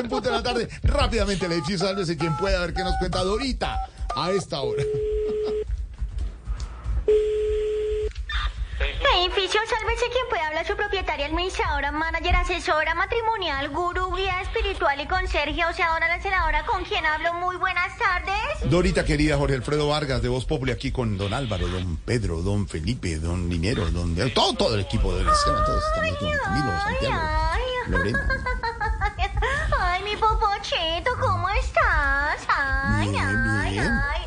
en punto de la tarde. Rápidamente el edificio, sálvese quien pueda ver qué nos cuenta Dorita a esta hora. Edificio, sálvese quien pueda hablar su propietaria, administradora, manager, asesora, matrimonial, gurú, guía espiritual y conserje, o sea, ahora la senadora con quien hablo. Muy buenas tardes. Dorita querida, Jorge Alfredo Vargas de Voz Populi aquí con don Álvaro, don Pedro, don Felipe, don Linero, don todo, todo el equipo de escena, todos estamos con Camilo, Santiago, ay. Lorena. Bien. ay.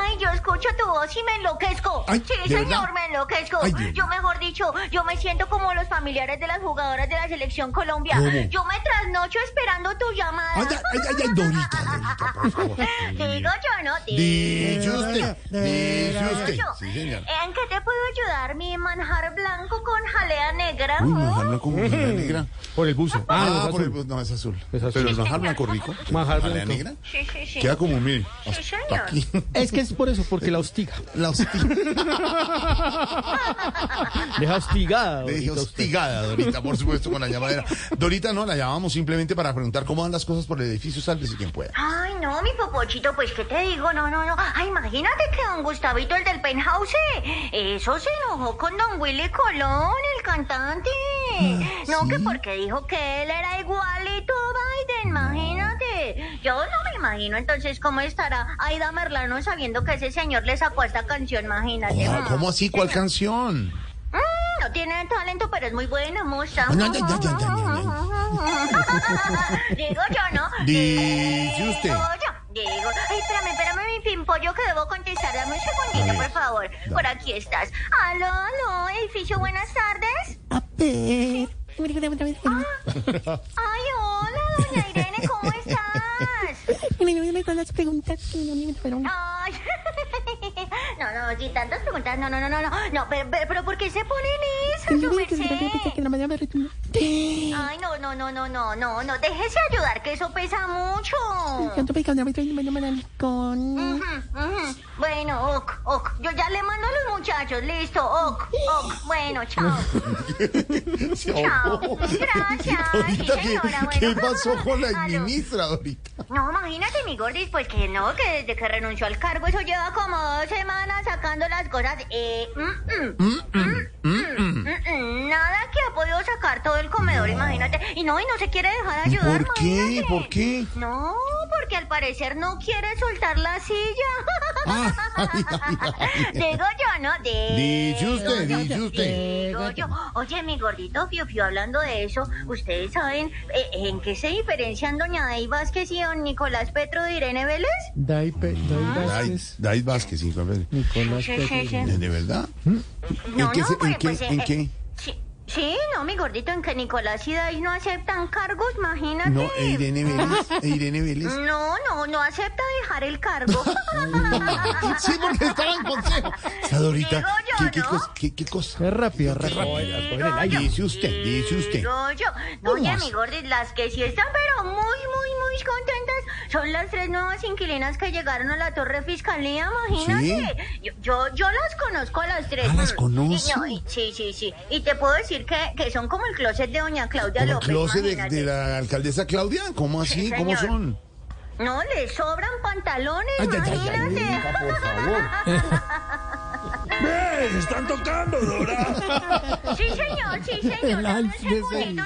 Ay, yo escucho tu voz y me enloquezco. Ay, sí, ¿de señor, verdad? me enloquezco. Ay, yo, mejor dicho, yo me siento como los familiares de las jugadoras de la selección Colombia. ¿Cómo? Yo me trasnocho esperando tu llamada. Ay, ay, ay, Dorita, Dorita, por favor. Digo yo, ¿no? Dice usted, usted. Sí, señor. ¿En qué te puedo ayudar, mi manjar blanco con jalea negra? Uy, manjar blanco con jalea negra. Por el buzo. Ah, no, es por el, azul. no, es azul. Es azul. Pero el manjar blanco rico. Manjar jalea blanco. negra. Sí, sí, sí. Queda como, mire, Sí, señor. aquí. Es que es por eso, porque la hostiga. La hostia. Deja hostigada. Usted. hostigada, Dorita, por supuesto, con la llamadera. Dorita, no, la llamamos simplemente para preguntar cómo van las cosas por el edificio, sálvese quien pueda. Ay, no, mi popochito, pues, ¿qué te digo? No, no, no. Ay, imagínate que don Gustavito, el del penthouse, eso se enojó con don Willy Colón, el cantante. no, que porque dijo que él era igualito a Biden, imagínate. Yo no me imagino entonces cómo estará Aida Merlano sabiendo que ese señor le sacó esta canción, imagínate. Ah, ¿Cómo así? ¿Cuál canción? No tiene talento, pero es muy buena, mucha. Ay, ay, ay, ay, ay, Digo yo, ¿no? Dice usted. Digo yo. Digo, ay, espérame, espérame, mi pimpollo que debo contestar. Dame un segundito, por favor. Por aquí estás. Aló, aló, edificio, buenas tardes. Ay, hola, doña Irene, ¿cómo estás? Ay, no, no, si tantas preguntas, no, no, no, no, no, no, pero, pero, pero ¿por qué se ponen esas, su merced? Ay, no, no, no, no, no, no, no, déjese ayudar, que eso pesa mucho. Bueno, ok, ok, yo ya le mando a los muchachos, listo, ok, ok, bueno, chao. Chao. Gracias. Sí, ¿qué, señora, qué bueno. pasó con la ministra, Dorita? No, imagínate, mi gordis, pues que no, que desde que renunció al cargo, eso lleva como dos semanas sacando las cosas. Eh, mm, mm, mm, mm, mm, nada que ha podido sacar todo el comedor, imagínate. Y no, y no se quiere dejar ¿Y ayudar. por qué? imagínate. ¿Por qué? No, porque al parecer no quiere soltar la silla. Ah, ay, ay, ay. Digo yo, ¿no? Digo Dice usted, dice usted. Digo yo. Oye, mi gordito Fiu Fiu, hablando de eso, ¿ustedes saben eh, en qué se diferencian doña Day Vázquez y don Nicolás Petro de Irene Vélez? Dai, Pe- Dai- Vázquez, Dai Vázquez, sí, ¿de Nicolás Sí, sí, Petro. sí. de verdad? No, ¿En qué? no, se- pues, ¿En qué? Sí, no, mi gordito, en que Nicolás y Day no aceptan cargos, imagínate. No, e Irene Vélez. e Irene Vélez. No, no, no acepta dejar el cargo. Sí, porque estaba en consejo. Sea, Dorita, ¿qué, qué, ¿no? cosa, qué, qué cosa? Es rápido, rápido. Yo. Dice usted, dice usted. Digo yo. No, mi gordis, las que sí están, pero muy, muy, muy contentas son las tres nuevas inquilinas que llegaron a la Torre Fiscalía, imagínate. Yo, yo, yo las conozco a las tres. Ah, ¿las Mm. conoce? Y no, sí, sí, sí. Y te puedo decir que, que son como el closet de doña Claudia ¿Como el closet de, la alcaldesa Claudia? ¿Cómo así? Sí, ¿Cómo son? No, le sobran pantalones, Ay, ay, ay, ay, imagínate. Por favor. ¡Se están tocando, Dora! Sí, señor, sí, señor. Dame un segundito.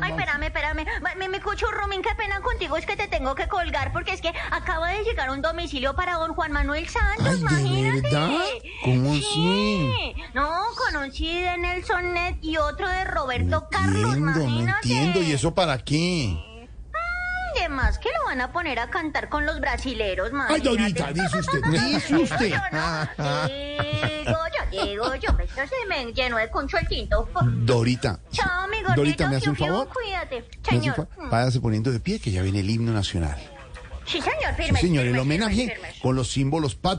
Ay, espérame, espérame. Me, me escucho, Romín, qué pena contigo. Es que te tengo que colgar porque es que acaba de llegar un domicilio para don Juan Manuel Santos, Ay, ¿de imagínate. verdad? ¿Cómo sí. así? No, con un CD de Nelson Net y otro de Roberto Carlos, Entiendo, no imagínate. entiendo. ¿Y eso para qué? Además que lo van a poner a cantar con los brasileros, Ay, imagínate. Dorita, dice usted, dice usted. Digo yo, digo yo, se me llenó de concho el tinto. Dorita. Chao, mi gordito. Dorita, ¿me hace un favor? Cuídate, ¿Me hace un señor. favor? Váyase poniendo de pie que ya viene el himno nacional. Sí, señor, Sí, firme. señor, el homenaje con los símbolos patrios.